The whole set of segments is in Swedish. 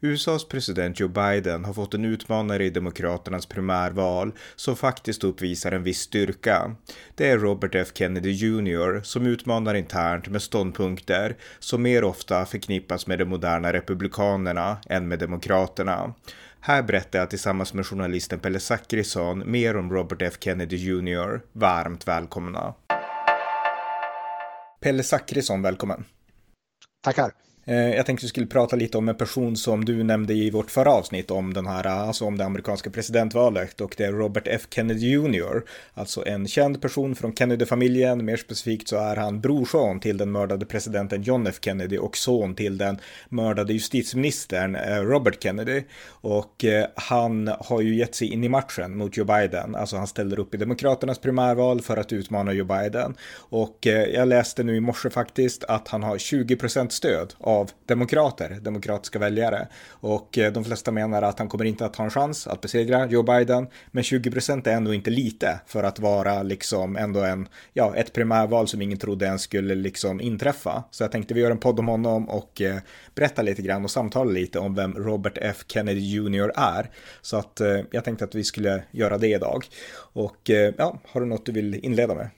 USAs president Joe Biden har fått en utmanare i Demokraternas primärval som faktiskt uppvisar en viss styrka. Det är Robert F Kennedy Jr som utmanar internt med ståndpunkter som mer ofta förknippas med de moderna republikanerna än med demokraterna. Här berättar jag tillsammans med journalisten Pelle Zackrisson mer om Robert F Kennedy Jr. Varmt välkomna. Pelle Zackrisson, välkommen. Tackar. Eh, jag tänkte vi skulle prata lite om en person som du nämnde i vårt förra avsnitt om den här, alltså om det amerikanska presidentvalet och det är Robert F Kennedy Jr. Alltså en känd person från Kennedy-familjen, mer specifikt så är han brorson till den mördade presidenten John F Kennedy och son till den mördade justitieministern eh, Robert Kennedy. Och eh, han har ju gett sig in i matchen mot Joe Biden, alltså han ställer upp i Demokraternas primärval för att utmana Joe Biden. Och jag läste nu i morse faktiskt att han har 20% stöd av av demokrater, demokratiska väljare. Och eh, de flesta menar att han kommer inte att ha en chans att besegra Joe Biden. Men 20 procent är ändå inte lite för att vara liksom ändå en, ja, ett primärval som ingen trodde ens skulle liksom inträffa. Så jag tänkte vi gör en podd om honom och eh, berätta lite grann och samtala lite om vem Robert F Kennedy Jr är. Så att eh, jag tänkte att vi skulle göra det idag. Och eh, ja, har du något du vill inleda med?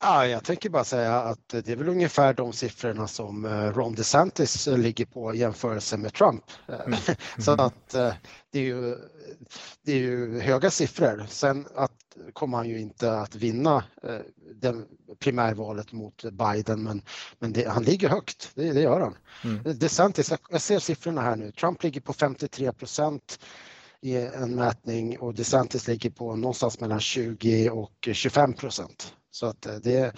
Ja, jag tänker bara säga att det är väl ungefär de siffrorna som eh, Ron DeSantis eh, ligger på i jämförelse med Trump. Mm. mm. Så att eh, det är, ju, det är ju höga siffror. Sen att kommer han ju inte att vinna den primärvalet mot Biden men, men det, han ligger högt, det, det gör han. Mm. DeSantis, jag ser siffrorna här nu, Trump ligger på 53 procent i en mätning och DeSantis ligger på någonstans mellan 20 och 25 procent. Så att eh, det,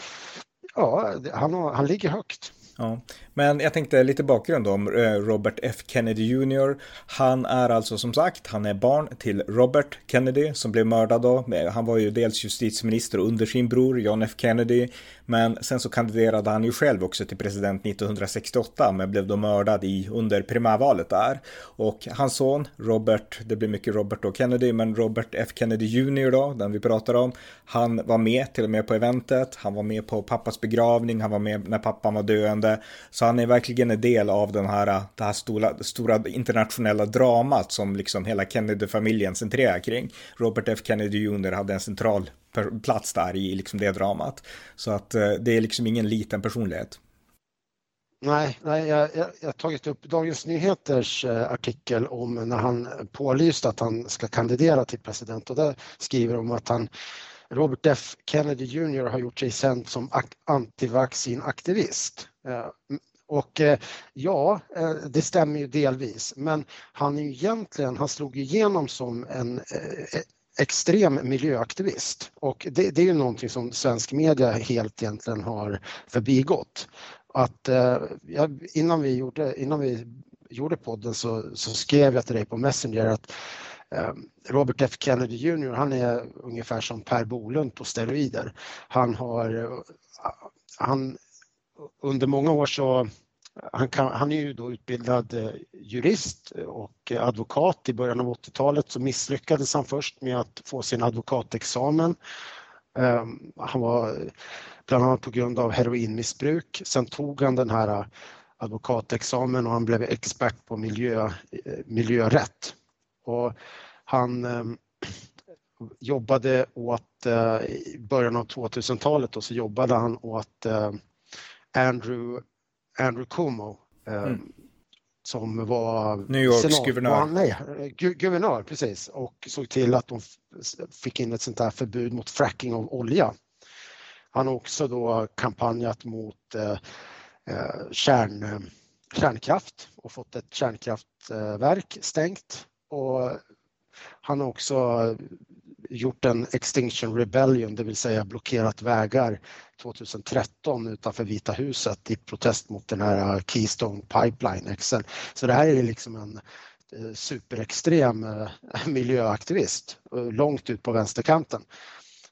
ja, han, han ligger högt. Ja, men jag tänkte lite bakgrund om eh, Robert F Kennedy Jr. Han är alltså som sagt, han är barn till Robert Kennedy som blev mördad då. Han var ju dels justitieminister under sin bror John F Kennedy. Men sen så kandiderade han ju själv också till president 1968 men blev då mördad i under primärvalet där. Och hans son Robert, det blir mycket Robert och Kennedy, men Robert F Kennedy Jr då, den vi pratar om. Han var med till och med på eventet. Han var med på pappas begravning. Han var med när pappan var döende. Så han är verkligen en del av den här, det här stora, stora internationella dramat som liksom hela Kennedy-familjen centrerar kring. Robert F Kennedy Jr hade en central plats där i liksom det dramat. Så att eh, det är liksom ingen liten personlighet. Nej, nej jag, jag, jag har tagit upp Dagens Nyheters eh, artikel om när han pålyste att han ska kandidera till president och där skriver de att han Robert F Kennedy Jr har gjort sig känd som antivaccinaktivist. Eh, och eh, ja, eh, det stämmer ju delvis, men han är ju egentligen, han slog igenom som en, eh, extrem miljöaktivist och det, det, är ju någonting som svensk media helt egentligen har förbigått. Att, eh, innan, vi gjorde, innan vi gjorde podden så, så skrev jag till dig på Messenger att eh, Robert F Kennedy Jr han är ungefär som Per Bolund på steroider. Han har eh, han, under många år så han, kan, han, är ju då utbildad eh, jurist och advokat. I början av 80-talet så misslyckades han först med att få sin advokatexamen. Ehm, han var bland annat på grund av heroinmissbruk. Sen tog han den här advokatexamen och han blev expert på miljö, eh, miljörätt. Och han ehm, jobbade åt, eh, i början av 2000-talet och så jobbade han åt Andrew Andrew Cuomo eh, mm. som var New Yorks senat, guvernör. nej, gu, guvernör, precis, och såg till att de fick in ett sånt här förbud mot fracking av olja. Han har också då kampanjat mot eh, eh kärn, kärnkraft och fått ett kärnkraftverk stängt. Och han har också gjort en Extinction Rebellion, det vill säga blockerat vägar 2013 utanför Vita huset i protest mot den här eh, Keystone Pipeline. Så det här är liksom en eh, superextrem eh, miljöaktivist långt ut på vänsterkanten.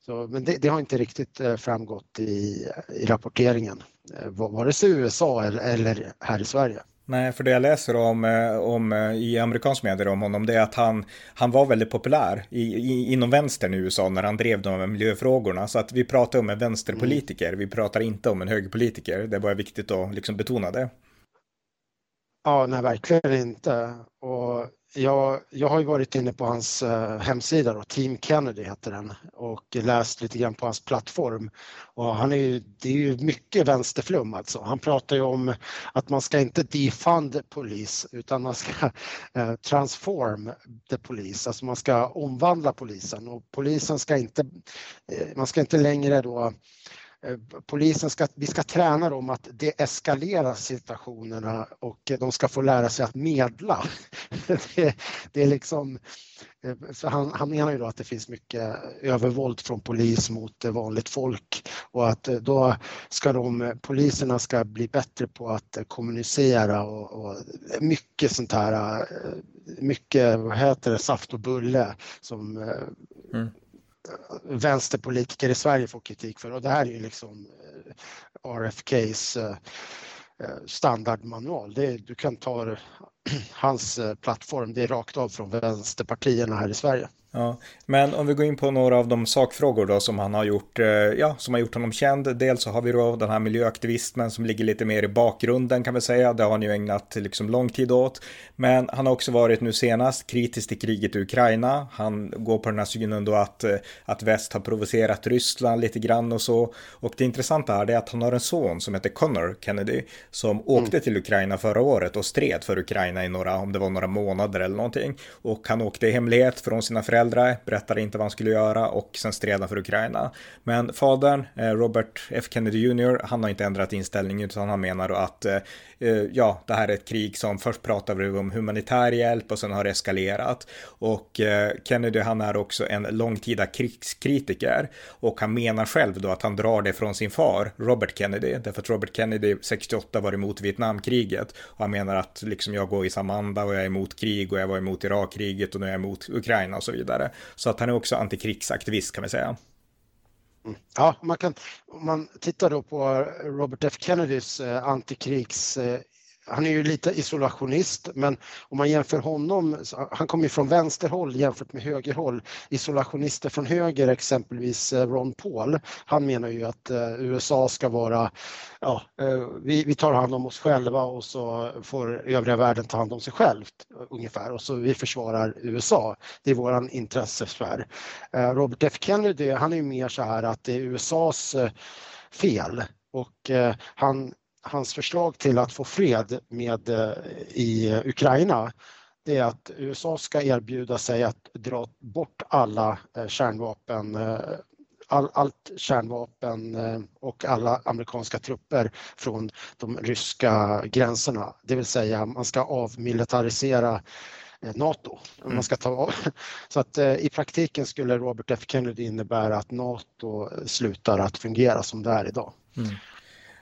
Så, men det, det, har inte riktigt framgått i, i rapporteringen. vare sig i USA eller, eller här i Sverige. Nej, för det jag läser om, eh, om eh, i amerikansk medier om honom, det är att han, han var väldigt populär i, i, inom vänstern i USA när han drev de här miljöfrågorna. Så att vi pratar om en vänsterpolitiker, mm. vi pratar inte om en högerpolitiker. Det bara viktigt att liksom betona det. Ja, nej, verkligen inte. Och jag, jag har ju varit inne på hans uh, hemsida, då, Team Kennedy heter den, och läst lite grann på hans plattform. Och han är ju, det är ju mycket vänsterflum alltså. Han pratar ju om att man ska inte defund polis utan man ska uh, transform the police, alltså man ska omvandla polisen och polisen ska inte, uh, man ska inte längre då Eh, polisen ska, vi ska träna dem att deeskalera situationerna och de ska få lära sig att medla. det, det är liksom, eh, så han, han menar ju då att det finns mycket övervåld från polis mot vanligt folk och att eh, då ska de, poliserna ska bli bättre på att kommunicera och, och mycket sånt här, mycket, vad heter det, saft och bulle som mm vänsterpolitiker i Sverige får kritik för och det här är ju liksom eh, RFKs eh, eh, standardmanual. Det, du kan ta hans plattform, det är rakt av från vänsterpartierna här i Sverige. Ja, men om vi går in på några av de sakfrågor då som han har gjort, eh, ja, som har gjort honom känd. Dels så har vi då den här miljöaktivismen som ligger lite mer i bakgrunden kan vi säga. Det har han ju ägnat liksom lång tid åt. Men han har också varit nu senast kritisk till kriget i Ukraina. Han går på den här synen då att, eh, att väst har provocerat Ryssland lite grann och så. Och det intressanta här är att han har en son som heter Connor Kennedy som åkte mm. till Ukraina förra året och stred för Ukraina i några, om det var några månader eller någonting. Och han åkte i hemlighet från sina föräldrar föräldrar, berättade inte vad han skulle göra och sen stred han för Ukraina. Men fadern, eh, Robert F Kennedy Jr, han har inte ändrat inställning utan han menar då att eh, eh, ja, det här är ett krig som först pratade vi om humanitär hjälp och sen har det eskalerat. Och Kennedy, han är också en långtida krigskritiker och han menar själv då att han drar det från sin far, Robert Kennedy, därför att Robert Kennedy 68 var emot Vietnamkriget och han menar att liksom jag går i samma anda och jag är emot krig och jag var emot Irakkriget och nu är jag emot Ukraina och så vidare vidare. Så att han är också antikrigsaktivist kan vi säga. Mm. Ja, man kan, om man tittar då på Robert F Kennedys eh, antikrigs eh, han är ju lite isolationist, men om man jämför honom, han kommer ju från vänsterhåll jämfört med högerhåll. Isolationister från höger, exempelvis eh, Ron Paul, han menar ju att eh, USA ska vara, ja, eh, vi, vi tar hand om oss själva och så får övriga världen ta hand om sig självt ungefär och så vi försvarar USA. Det är våran intressesfär. Robert F Kennedy, han är ju mer så här att det är USAs fel och han hans förslag till att få fred med, eh, i Ukraina det är att USA ska erbjuda sig att dra bort alla eh, kärnvapen eh, all, allt kärnvapen och alla amerikanska trupper från de ryska gränserna. Det vill säga man ska avmilitarisera Nato. Man mm. ska ta, så att i praktiken skulle Robert F Kennedy innebära att Nato slutar att fungera som det är idag. Mm.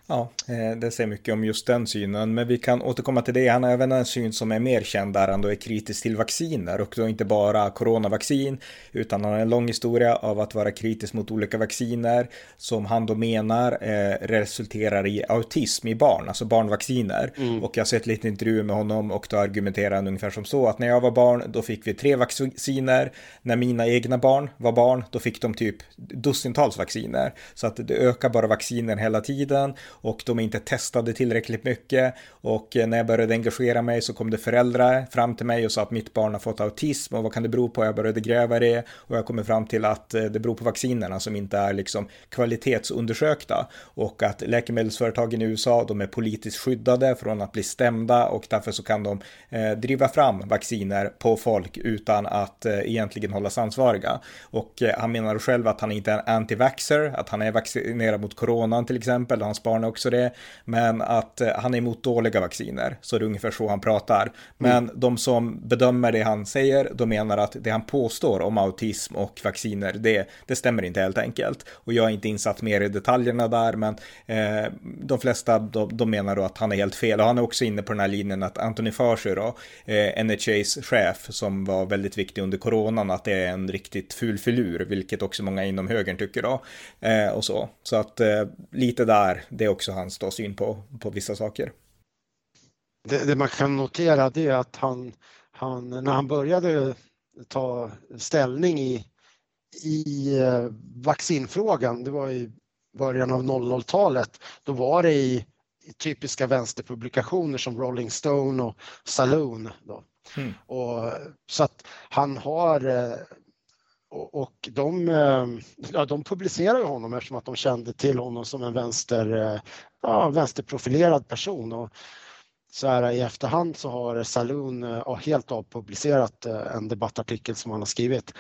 Ja, eh, det säger mycket om just den synen, men vi kan återkomma till det. Han har även en syn som är mer känd där han då är kritisk till vacciner och då inte bara coronavaccin, utan han har en lång historia av att vara kritisk mot olika vacciner som han då menar eh, resulterar i autism i barn, alltså barnvacciner. Mm. Och jag har sett lite intervjuer med honom och då argumenterar han ungefär som så att när jag var barn, då fick vi tre vacciner. När mina egna barn var barn, då fick de typ dussintals vacciner. Så att det ökar bara vacciner hela tiden och de är inte testade tillräckligt mycket. Och eh, när jag började engagera mig så kom det föräldrar fram till mig och sa att mitt barn har fått autism och vad kan det bero på? Jag började gräva det och jag kommer fram till att eh, det beror på vaccinerna som inte är liksom kvalitetsundersökta och att läkemedelsföretagen i USA de är politiskt skyddade från att bli stämda och därför så kan de eh, driva fram vacciner på folk utan att eh, egentligen hållas ansvariga. Och eh, han menar själv att han inte är en anti-vaxxer, att han är vaccinerad mot coronan till exempel, och hans barn är också det, men att eh, han är emot dåliga vacciner, så det är ungefär så han pratar. Men mm. de som bedömer det han säger, de menar att det han påstår om autism och vacciner, det, det stämmer inte helt enkelt. Och jag är inte insatt mer i detaljerna där, men eh, de flesta de, de, menar då att han är helt fel. Och han är också inne på den här linjen att Anthony Fauci då, eh, NHAs chef, som var väldigt viktig under coronan, att det är en riktigt ful filur, vilket också många inom högern tycker då. Eh, och så. Så att eh, lite där, det är också hans då, syn på, på vissa saker. Det, det man kan notera det är att han, han, när han började ta ställning i, i eh, vaccinfrågan, det var i början av 00-talet, då var det i, i typiska vänsterpublikationer som Rolling Stone och Saloon. Då. Mm. Och, så att han har eh, och de, eh, ja, de publicerar honom eftersom att de kände till honom som en vänster, eh, ja, vänsterprofilerad person. Och så här, I efterhand så har Saloon eh, ja, helt avpublicerat en debattartikel som han har skrivit.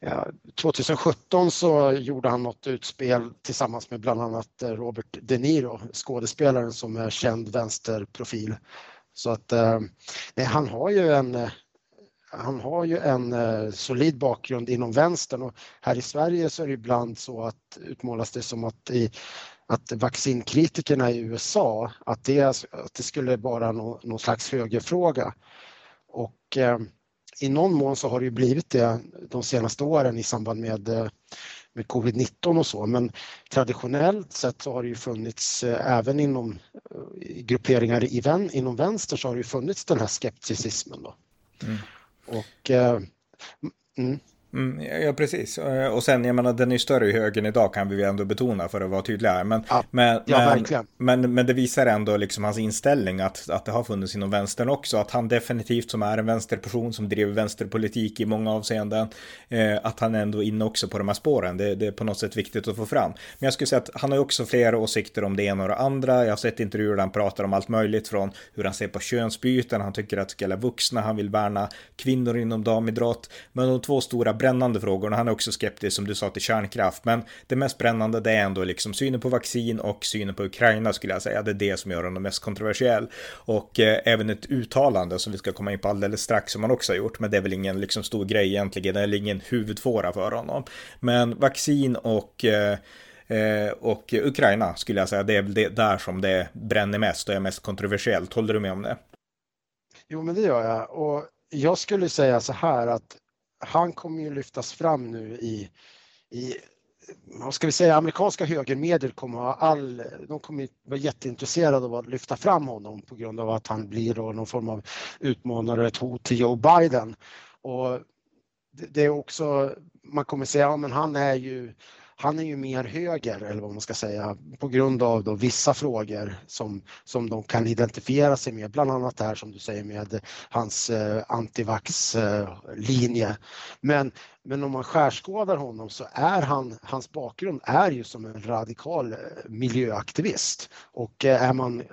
Ja, 2017 så gjorde han något utspel tillsammans med bland annat Robert De Niro, skådespelaren som är känd vänsterprofil. Så att nej, han har ju en han har ju en eh, solid bakgrund inom vänstern och här i Sverige så är det ibland så att utmålas det som att, i, att vaccinkritikerna i USA, att det, att det skulle vara någon, någon slags högerfråga. Och eh, i någon mån så har det ju blivit det de senaste åren i samband med, eh, med covid-19 och så men traditionellt sett så har det ju funnits eh, även inom grupperingar i vän, inom vänster så har det ju funnits den här skepticismen då. Mm. Och Eh, mm. Mm, ja, precis. Eh, och sen, jag menar, den är större i högen idag kan vi ändå betona för att vara tydliga. Men, ja, men, ja, men, men, men, det visar ändå liksom hans inställning att, att det har funnits inom vänstern också. Att han definitivt som är en vänsterperson som driver vänsterpolitik i många avseenden. Eh, att han ändå är inne också på de här spåren. Det, det, är på något sätt viktigt att få fram. Men jag skulle säga att han har också flera åsikter om det ena och det andra. Jag har sett intervjuer där han pratar om allt möjligt från hur han ser på könsbyten. Han tycker att det ska gälla vuxna. Han vill värna kvinnor inom damidrott. Men de två stora brännande frågorna. Han är också skeptisk som du sa till kärnkraft. Men det mest brännande det är ändå liksom synen på vaccin och synen på Ukraina skulle jag säga. Det är det som gör honom mest kontroversiell. Och eh, även ett uttalande som vi ska komma in på alldeles strax som han också har gjort. Men det är väl ingen liksom stor grej egentligen. Eller ingen huvudfåra för honom. Men vaccin och eh, eh och Ukraina skulle jag säga, det är väl det där som det bränner mest och är mest kontroversiellt. Håller du med om det? Jo, men det gör jag. Och jag skulle säga så här att han kommer ju lyftas fram nu i, i vad ska vi säga, amerikanska högermedier kommer ha all, de kommer vara jätteintresserade av att lyfta fram honom på grund av att han blir då någon form av utmanare, ett hot till Joe Biden. Och det är också, man kommer säga, ja men han är ju han är ju mer höger, eller vad man ska säga, på grund av då vissa frågor som, som de kan identifiera sig med, bland annat det här som du säger med hans eh, antivax-linje. Eh, men, men om man skärskådar honom så är han, hans bakgrund är ju som en radikal eh, miljöaktivist och eh, är man, eh,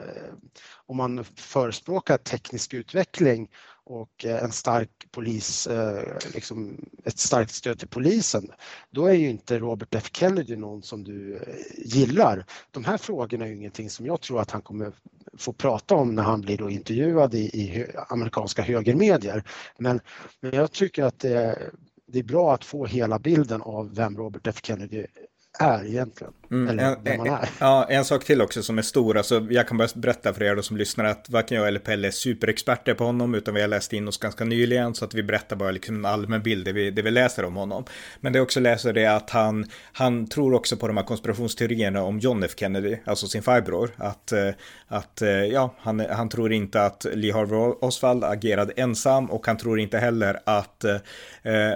om man förespråkar teknisk utveckling och eh, en stark polis, eh, liksom ett starkt stöd till polisen, då är ju inte Robert F Kennedy någon som du eh, gillar. De här frågorna är ju ingenting som jag tror att han kommer få prata om när han blir då intervjuad i, i amerikanska högermedier. Men, men jag tycker att det, det är bra att få hela bilden av vem Robert F Kennedy är egentligen. Mm, eller vem man är. Ja, en sak till också som är stor. Alltså, jag kan bara berätta för er som lyssnar att varken jag eller Pelle är superexperter på honom utan vi har läst in oss ganska nyligen så att vi berättar bara liksom en allmän bild det vi, det vi läser om honom. Men det jag också läser är att han, han tror också på de här konspirationsteorierna om John F Kennedy, alltså sin farbror. Att, eh, att eh, ja, han, han tror inte att Lee Harvey Oswald agerade ensam och han tror inte heller att eh,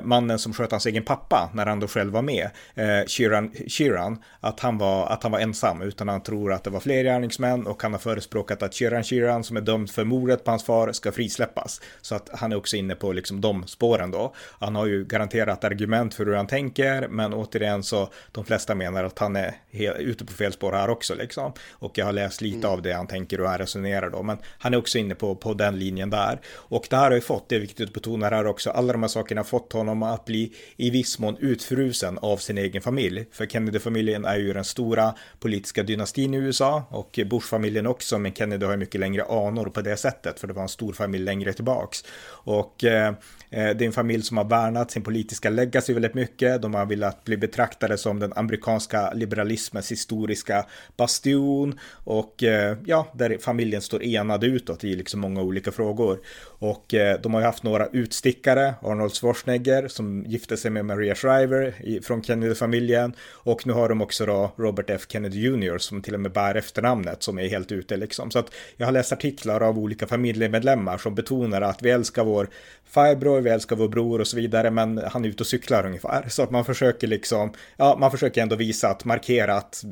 mannen som sköt hans egen pappa när han då själv var med, eh, Sheeran, Sheeran att han, var, att han var ensam, utan han tror att det var fler gärningsmän och han har förespråkat att Sheeran Sheeran som är dömd för mordet på hans far ska frisläppas. Så att han är också inne på liksom de spåren då. Han har ju garanterat argument för hur han tänker, men återigen så de flesta menar att han är ute på fel spår här också liksom. Och jag har läst lite mm. av det han tänker och han resonerar då, men han är också inne på, på den linjen där. Och det här har ju fått, det är viktigt att betona här också, alla de här sakerna har fått honom att bli i viss mån utfrusen av sin egen familj. För Kennedy-familjen är ju den stora politiska dynastin i USA och Bush-familjen också, men Kennedy har ju mycket längre anor på det sättet, för det var en stor familj längre tillbaks. Och eh, eh, det är en familj som har värnat sin politiska legacy väldigt mycket. De har velat bli betraktade som den amerikanska liberalismens historiska bastion och eh, ja, där familjen står enad utåt i liksom många olika frågor. Och eh, de har ju haft några utstickare, Arnold Schwarzenegger som gifte sig med Maria Shriver från Kennedy-familjen och nu har de också då då Robert F Kennedy Jr som till och med bär efternamnet som är helt ute liksom. Så att jag har läst artiklar av olika familjemedlemmar som betonar att vi älskar vår farbror, vi älskar vår bror och så vidare, men han är ute och cyklar ungefär. Så att man försöker liksom, ja, man försöker ändå visa att markera att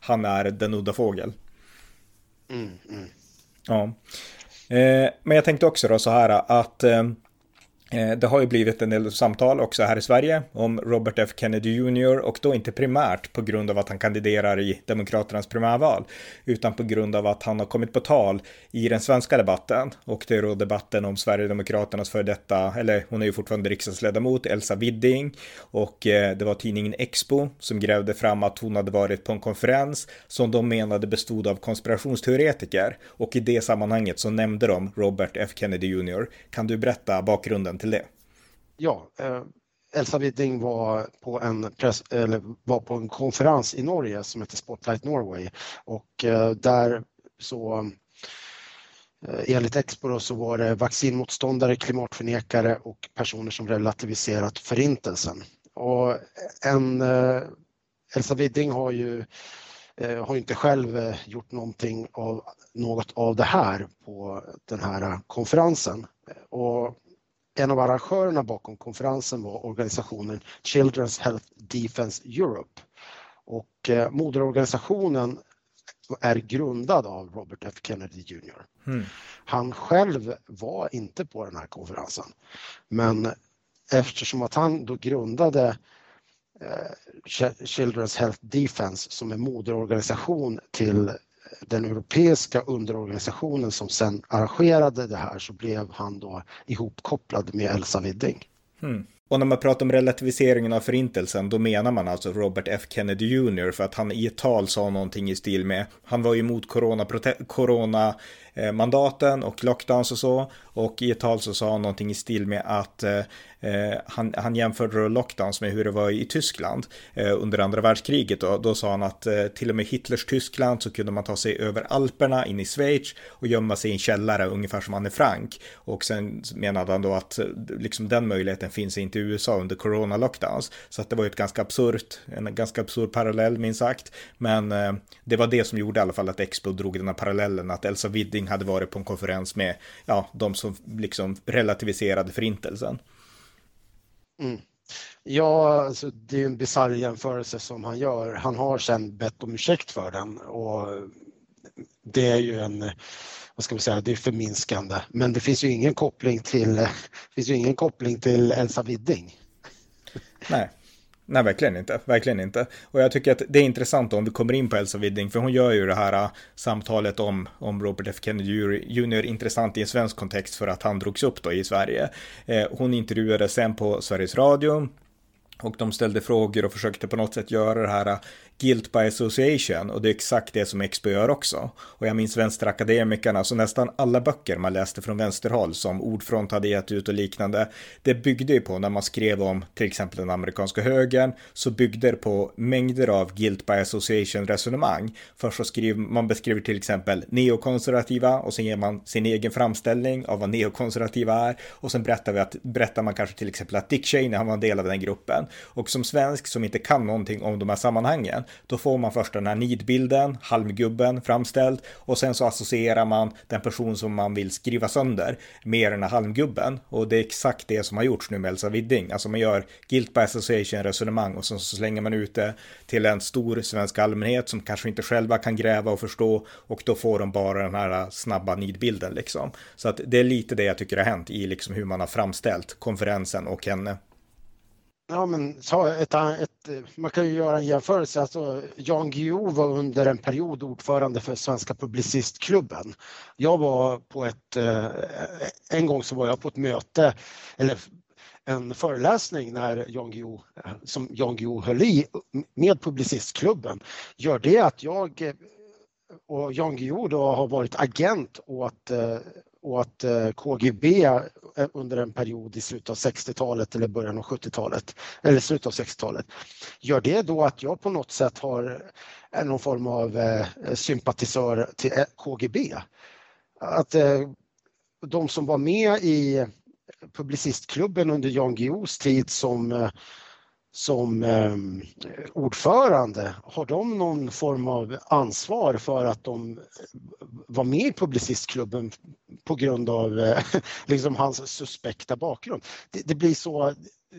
han är den udda fågel. Mm, mm. Ja. Eh, men jag tänkte också då så här att eh, Eh, det har ju blivit en del samtal också här i Sverige om Robert F. Kennedy Jr och då inte primärt på grund av att han kandiderar i Demokraternas primärval utan på grund av att han har kommit på tal i den svenska debatten. Och det är då debatten om Sverigedemokraternas före detta, eller hon är ju fortfarande riksdagsledamot, Elsa Widding. Och eh, det var tidningen Expo som grävde fram att hon hade varit på en konferens som de menade bestod av konspirationsteoretiker. Och i det sammanhanget så nämnde de Robert F. Kennedy Jr. Kan du berätta bakgrunden till det? Ja, eh, Elsa Widding var på, en press, eller var på en konferens i Norge som heter Spotlight Norway och eh, där så eh, Enligt Expo så var det vaccinmotståndare, klimatförnekare och personer som relativiserat förintelsen. Och en, eh, Elsa Widding har ju eh, har inte själv gjort någonting av något av det här på den här konferensen. Och en av arrangörerna bakom konferensen var organisationen Children's Health Defence Europe och eh, moderorganisationen är grundad av Robert F Kennedy Jr. Mm. Han själv var inte på den här konferensen men eftersom att han då grundade eh, Children's Health Defence som är moderorganisation till den europeiska underorganisationen som sen arrangerade det här så blev han då ihopkopplad med Elsa Widding. Mm. Och när man pratar om relativiseringen av förintelsen, då menar man alltså Robert F Kennedy Jr. för att han i ett tal sa någonting i stil med, han var ju emot corona, corona Eh, mandaten och lockdowns och så. Och i ett tal så sa han någonting i stil med att eh, eh han, han jämförde lockdowns med hur det var i Tyskland eh, under andra världskriget. Och då sa han att eh, till och med Hitlers Tyskland så kunde man ta sig över Alperna in i Schweiz och gömma sig i en källare ungefär som Anne Frank. Och sen menade han då att eh, liksom den möjligheten finns inte i USA under corona lockdowns. Så att det var ju ett ganska absurt, en ganska absurd parallell minst sagt. Men eh, det var det som gjorde i alla fall att Expo drog den här parallellen att Elsa Widding hade varit på en konferens med ja, de som liksom relativiserade förintelsen. Mm. Ja, alltså, det är en bisarr jämförelse som han gör. Han har sen bett om ursäkt för den och det är ju en, vad ska vi säga, det är förminskande. Men det finns ju ingen koppling till, finns ju ingen koppling till Elsa Widding. Nej. Nej, verkligen inte. Verkligen inte. Och jag tycker att det är intressant om vi kommer in på Elsa Widding, för hon gör ju det här äh, samtalet om, om Robert F Kennedy Jr. intressant i en svensk kontext för att han drogs upp då i Sverige. Eh, hon intervjuades sen på Sveriges Radio och de ställde frågor och försökte på något sätt göra det här äh, guilt by association och det är exakt det som Expo gör också. Och jag minns vänsterakademikerna, så nästan alla böcker man läste från vänsterhåll som Ordfront hade gett ut och liknande, det byggde ju på när man skrev om till exempel den amerikanska högern, så byggde det på mängder av guilt by association resonemang. Först så skriver man beskriver till exempel neokonservativa och sen ger man sin egen framställning av vad neokonservativa är och sen berättar vi att berättar man kanske till exempel att Dick Cheney han var en del av den gruppen och som svensk som inte kan någonting om de här sammanhangen då får man först den här nidbilden, halmgubben framställd och sen så associerar man den person som man vill skriva sönder med den här halmgubben och det är exakt det som har gjorts nu med Elsa Widding. Alltså man gör guilt by association resonemang och sen så slänger man ut det till en stor svensk allmänhet som kanske inte själva kan gräva och förstå och då får de bara den här snabba nidbilden liksom. Så att det är lite det jag tycker har hänt i liksom hur man har framställt konferensen och henne. Ja, men ta ett, ett, eh, man kan ju göra en jämförelse. Alltså, Jan Guillou var under en period ordförande för Svenska Publicistklubben. Jag var på ett, eh, en gång så var jag på ett möte, eller en föreläsning när Jan Guillou, som Jan Guillou höll i med Publicistklubben. Gör det att jag eh, och Jan Guillou då har varit agent åt och att eh, KGB eh, under en period i slutet av 60-talet eller början av 70-talet eller slutet av 60-talet. Gör det då att jag på något sätt har eh, någon form av sympatisör till KGB? Att de som var med i Publicistklubben under Jan Guillous tid som som eh, ordförande, har de någon form av ansvar för att de eh, var med i Publicistklubben på grund av eh, liksom hans suspekta bakgrund? Det, det blir så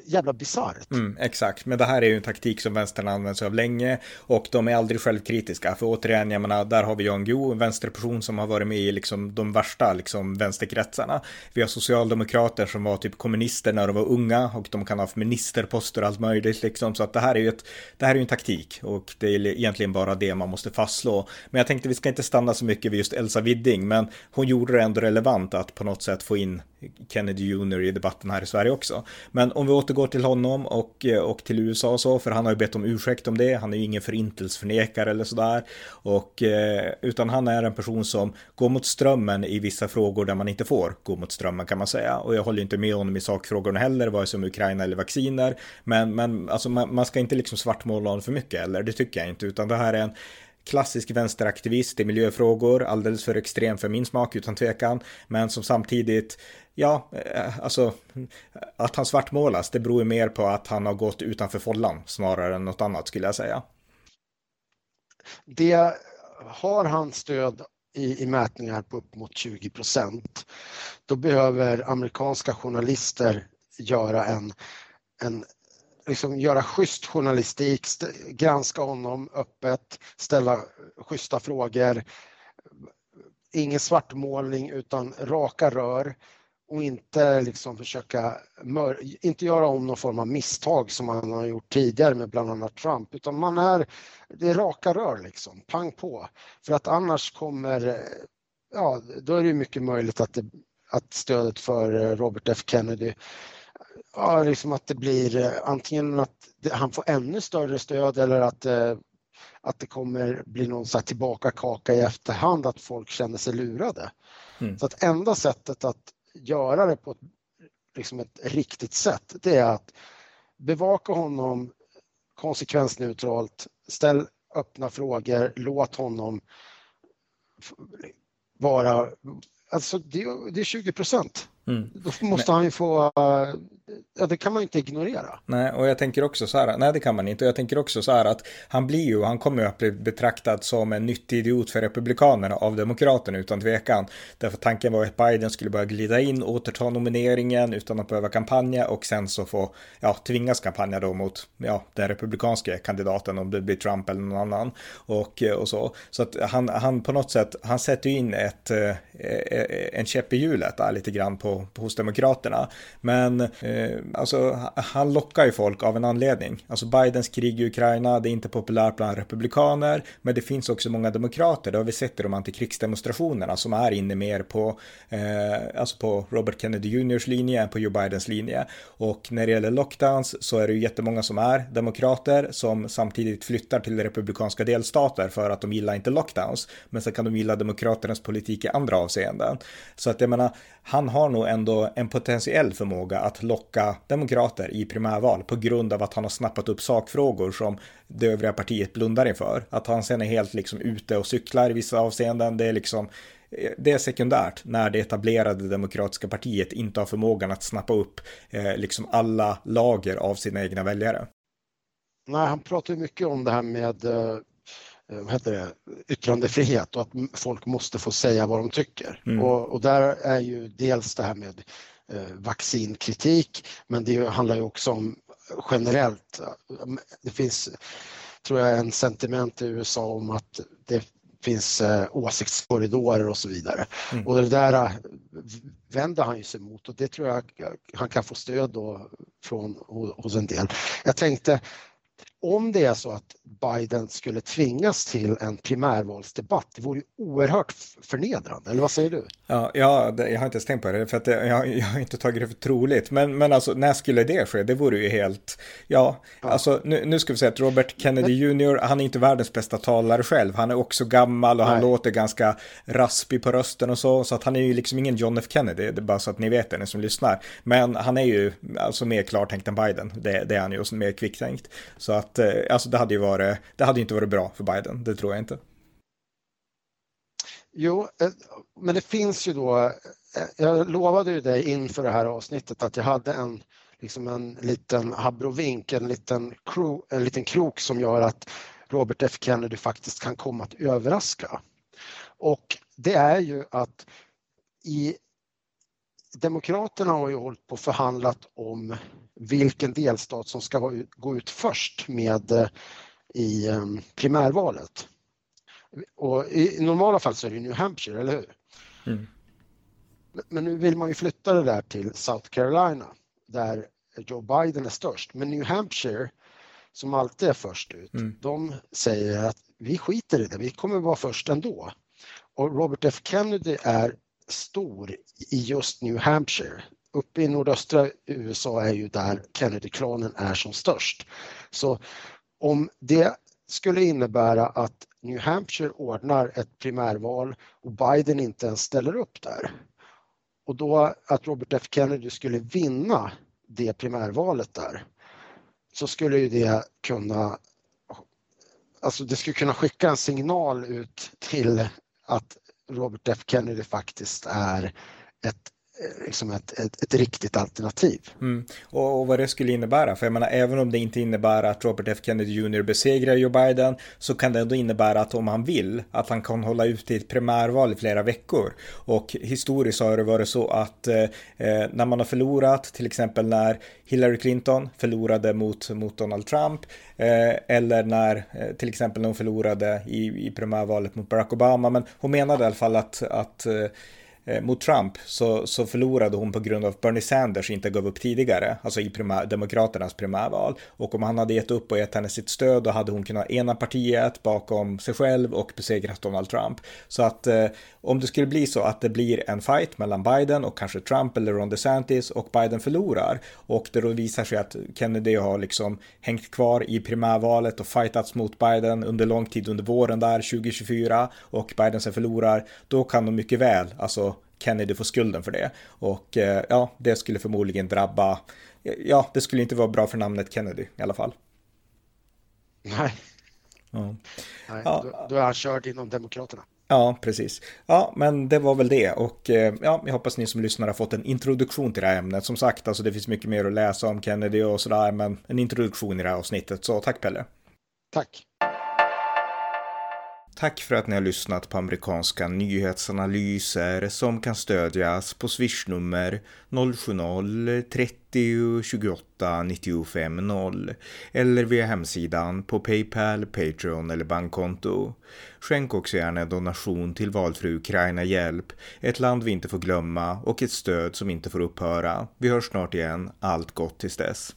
jävla bisarrt. Mm, exakt, men det här är ju en taktik som vänstern använt sig av länge och de är aldrig självkritiska. För återigen, jag menar, där har vi Jan Guillou, en vänsterperson som har varit med i liksom de värsta liksom vänsterkretsarna. Vi har socialdemokrater som var typ kommunister när de var unga och de kan ha haft ministerposter och allt möjligt liksom. Så att det här är ju ett, det här är ju en taktik och det är egentligen bara det man måste fastslå. Men jag tänkte vi ska inte stanna så mycket vid just Elsa Widding, men hon gjorde det ändå relevant att på något sätt få in Kennedy Jr i debatten här i Sverige också. Men om vi återgår till honom och, eh, och till USA och så, för han har ju bett om ursäkt om det. Han är ju ingen förintelseförnekare eller sådär. Och, eh, utan han är en person som går mot strömmen i vissa frågor där man inte får gå mot strömmen kan man säga. Och jag håller inte med honom i sakfrågorna heller, vare sig om Ukraina eller vacciner. Men, men alltså, man, man ska inte liksom svartmåla honom för mycket eller det tycker jag inte, utan det här är en klassisk vänsteraktivist i miljöfrågor, alldeles för extrem för min smak utan tvekan, men som samtidigt, ja, eh, alltså att han svartmålas, det beror ju mer på att han har gått utanför follan snarare än något annat skulle jag säga. Det har han stöd i, i mätningar på upp mot 20 procent, då behöver amerikanska journalister göra en, en liksom göra schysst journalistik, granska honom öppet, ställa schyssta frågor. Ingen svartmålning utan raka rör och inte liksom försöka inte göra om någon form av misstag som man har gjort tidigare med bland annat Trump utan man är, det är raka rör liksom, pang på. För att annars kommer, ja då är det mycket möjligt att, det, att stödet för Robert F Kennedy ja, liksom att det blir eh, antingen att han får ännu större stöd eller att, eh, att det kommer bli någon så här tillbaka kaka i efterhand, att folk känner sig lurade. Mm. Så att enda sättet att göra det på ett, liksom ett riktigt sätt, det är att bevaka honom konsekvensneutralt, ställ öppna frågor, låt honom vara, alltså det, det är 20 procent. Mm. Då måste han ju få, ja det kan man ju inte ignorera. Nej, och jag tänker också så här, nej det kan man inte, och jag tänker också så här att han blir ju, han kommer ju att bli betraktad som en nyttig idiot för republikanerna av demokraterna utan tvekan. Därför tanken var att Biden skulle börja glida in, återta nomineringen utan att behöva kampanja och sen så få, ja, tvingas kampanja då mot, ja, den republikanska kandidaten om det blir Trump eller någon annan och, eh, och så. Så att han, han på något sätt, han sätter ju in ett, eh, eh, en käpp i hjulet där lite grann på hos Demokraterna. Men eh, Eh, alltså, han lockar ju folk av en anledning. Alltså Bidens krig i Ukraina, det är inte populärt bland republikaner, men det finns också många demokrater, det har vi sett i de antikrigsdemonstrationerna, som är inne mer på, eh, alltså på Robert Kennedy Juniors linje än på Joe Bidens linje. Och när det gäller lockdowns så är det ju jättemånga som är demokrater som samtidigt flyttar till republikanska delstater för att de gillar inte lockdowns, men så kan de gilla demokraternas politik i andra avseenden. Så att jag menar, han har nog ändå en potentiell förmåga att locka demokrater i primärval på grund av att han har snappat upp sakfrågor som det övriga partiet blundar inför. Att han sen är helt liksom ute och cyklar i vissa avseenden, det är liksom det är sekundärt när det etablerade demokratiska partiet inte har förmågan att snappa upp eh, liksom alla lager av sina egna väljare. Nej, han pratar ju mycket om det här med eh, Eh, vad heter det, yttrandefrihet och att folk måste få säga vad de tycker. Mm. Och, och, där är ju dels det här med eh, vaccinkritik men det handlar ju också om generellt, det finns tror jag en sentiment i USA om att det finns eh, åsiktskorridorer och så vidare. Mm. Och det där eh, vänder han ju sig mot och det tror jag han kan få stöd då från hos en del. Jag tänkte om det är så att Biden skulle tvingas till en primärvalsdebatt, det vore ju oerhört förnedrande, eller vad säger du? Ja, ja det, jag har inte ens tänkt på det, för att det, jag, jag, har inte tagit det för troligt. Men, men alltså, när skulle det ske? Det vore ju helt, ja, ja. alltså nu, nu ska vi säga att Robert Kennedy Jr., han är inte världens bästa talare själv. Han är också gammal och Nej. han låter ganska raspig på rösten och så, så att han är ju liksom ingen John F Kennedy, det är bara så att ni vet det, ni som lyssnar. Men han är ju alltså mer klartänkt än Biden, det, det är han ju, och mer kvicktänkt. Så att, Eh, alltså det hade ju varit, det hade inte varit bra för Biden, det tror jag inte. Jo, eh, men det finns ju då, eh, jag lovade ju dig inför det här avsnittet att jag hade en liksom en liten habrovink, en liten, kro, en liten krok som gör att Robert F Kennedy faktiskt kan komma att överraska. Och det är ju att i Demokraterna har ju hållit på och förhandlat om vilken delstat som ska gå ut först med eh, i ehm, primärvalet. Och I normala fall så är det New Hampshire, eller hur? Mm. Men nu vill man ju flytta det där till South Carolina där Joe Biden är störst. Men New Hampshire, som alltid är först ut, mm. de säger att vi skiter i det, vi kommer vara först ändå. Och Robert F Kennedy är stor i just New Hampshire. Uppe i nordöstra USA är ju där Kennedy-klanen är som störst. Så om det skulle innebära att New Hampshire ordnar ett primärval och Biden inte ens ställer upp där och då att Robert F Kennedy skulle vinna det primärvalet där så skulle ju det kunna alltså det skulle kunna skicka en signal ut till att Robert F. Kennedy faktiskt är ett Eh, liksom ett, ett, ett riktigt alternativ. Mm. Och, och, vad det skulle innebära, för jag menar även om det inte innebär att Robert F Kennedy Jr besegrar Joe Biden så kan det ändå innebära att om han vill att han kan hålla ut i ett primärval i flera veckor. Och historiskt har det varit så att eh, eh, när man har förlorat, till exempel när Hillary Clinton förlorade mot, mot Donald Trump eh, eller när eh, till exempel när hon förlorade i, i primärvalet mot Barack Obama, men hon menade i alla fall att, att Eh, Eh, mot Trump så, så förlorade hon på grund av att Bernie Sanders inte gav upp tidigare, alltså i primär, Demokraternas primärval. Och om han hade gett upp och gett henne sitt stöd då hade hon kunnat ena partiet bakom sig själv och besegrat Donald Trump. Så att eh, om det skulle bli så att det blir en fight mellan Biden och kanske Trump eller Ron DeSantis och Biden förlorar och det då visar sig att Kennedy har liksom hängt kvar i primärvalet och fightats mot Biden under lång tid under våren där 2024 och Biden sen förlorar, då kan de mycket väl, alltså Kennedy får skulden för det. Och eh, ja, det skulle förmodligen drabba, ja, det skulle inte vara bra för namnet Kennedy i alla fall. Nej. Ja. Nej. Då, då är han körd inom Demokraterna. Ja, precis. Ja, men det var väl det och eh, ja, jag hoppas ni som lyssnar har fått en introduktion till det här ämnet. Som sagt, alltså det finns mycket mer att läsa om Kennedy och sådär, men en introduktion i det här avsnittet. Så tack Pelle. Tack. Tack för att ni har lyssnat på amerikanska nyhetsanalyser som kan stödjas på swishnummer 070-30 28 95 0 eller via hemsidan på Paypal, Patreon eller bankkonto. Skänk också gärna en donation till valfri Ukraina-hjälp, ett land vi inte får glömma och ett stöd som inte får upphöra. Vi hörs snart igen. Allt gott tills dess.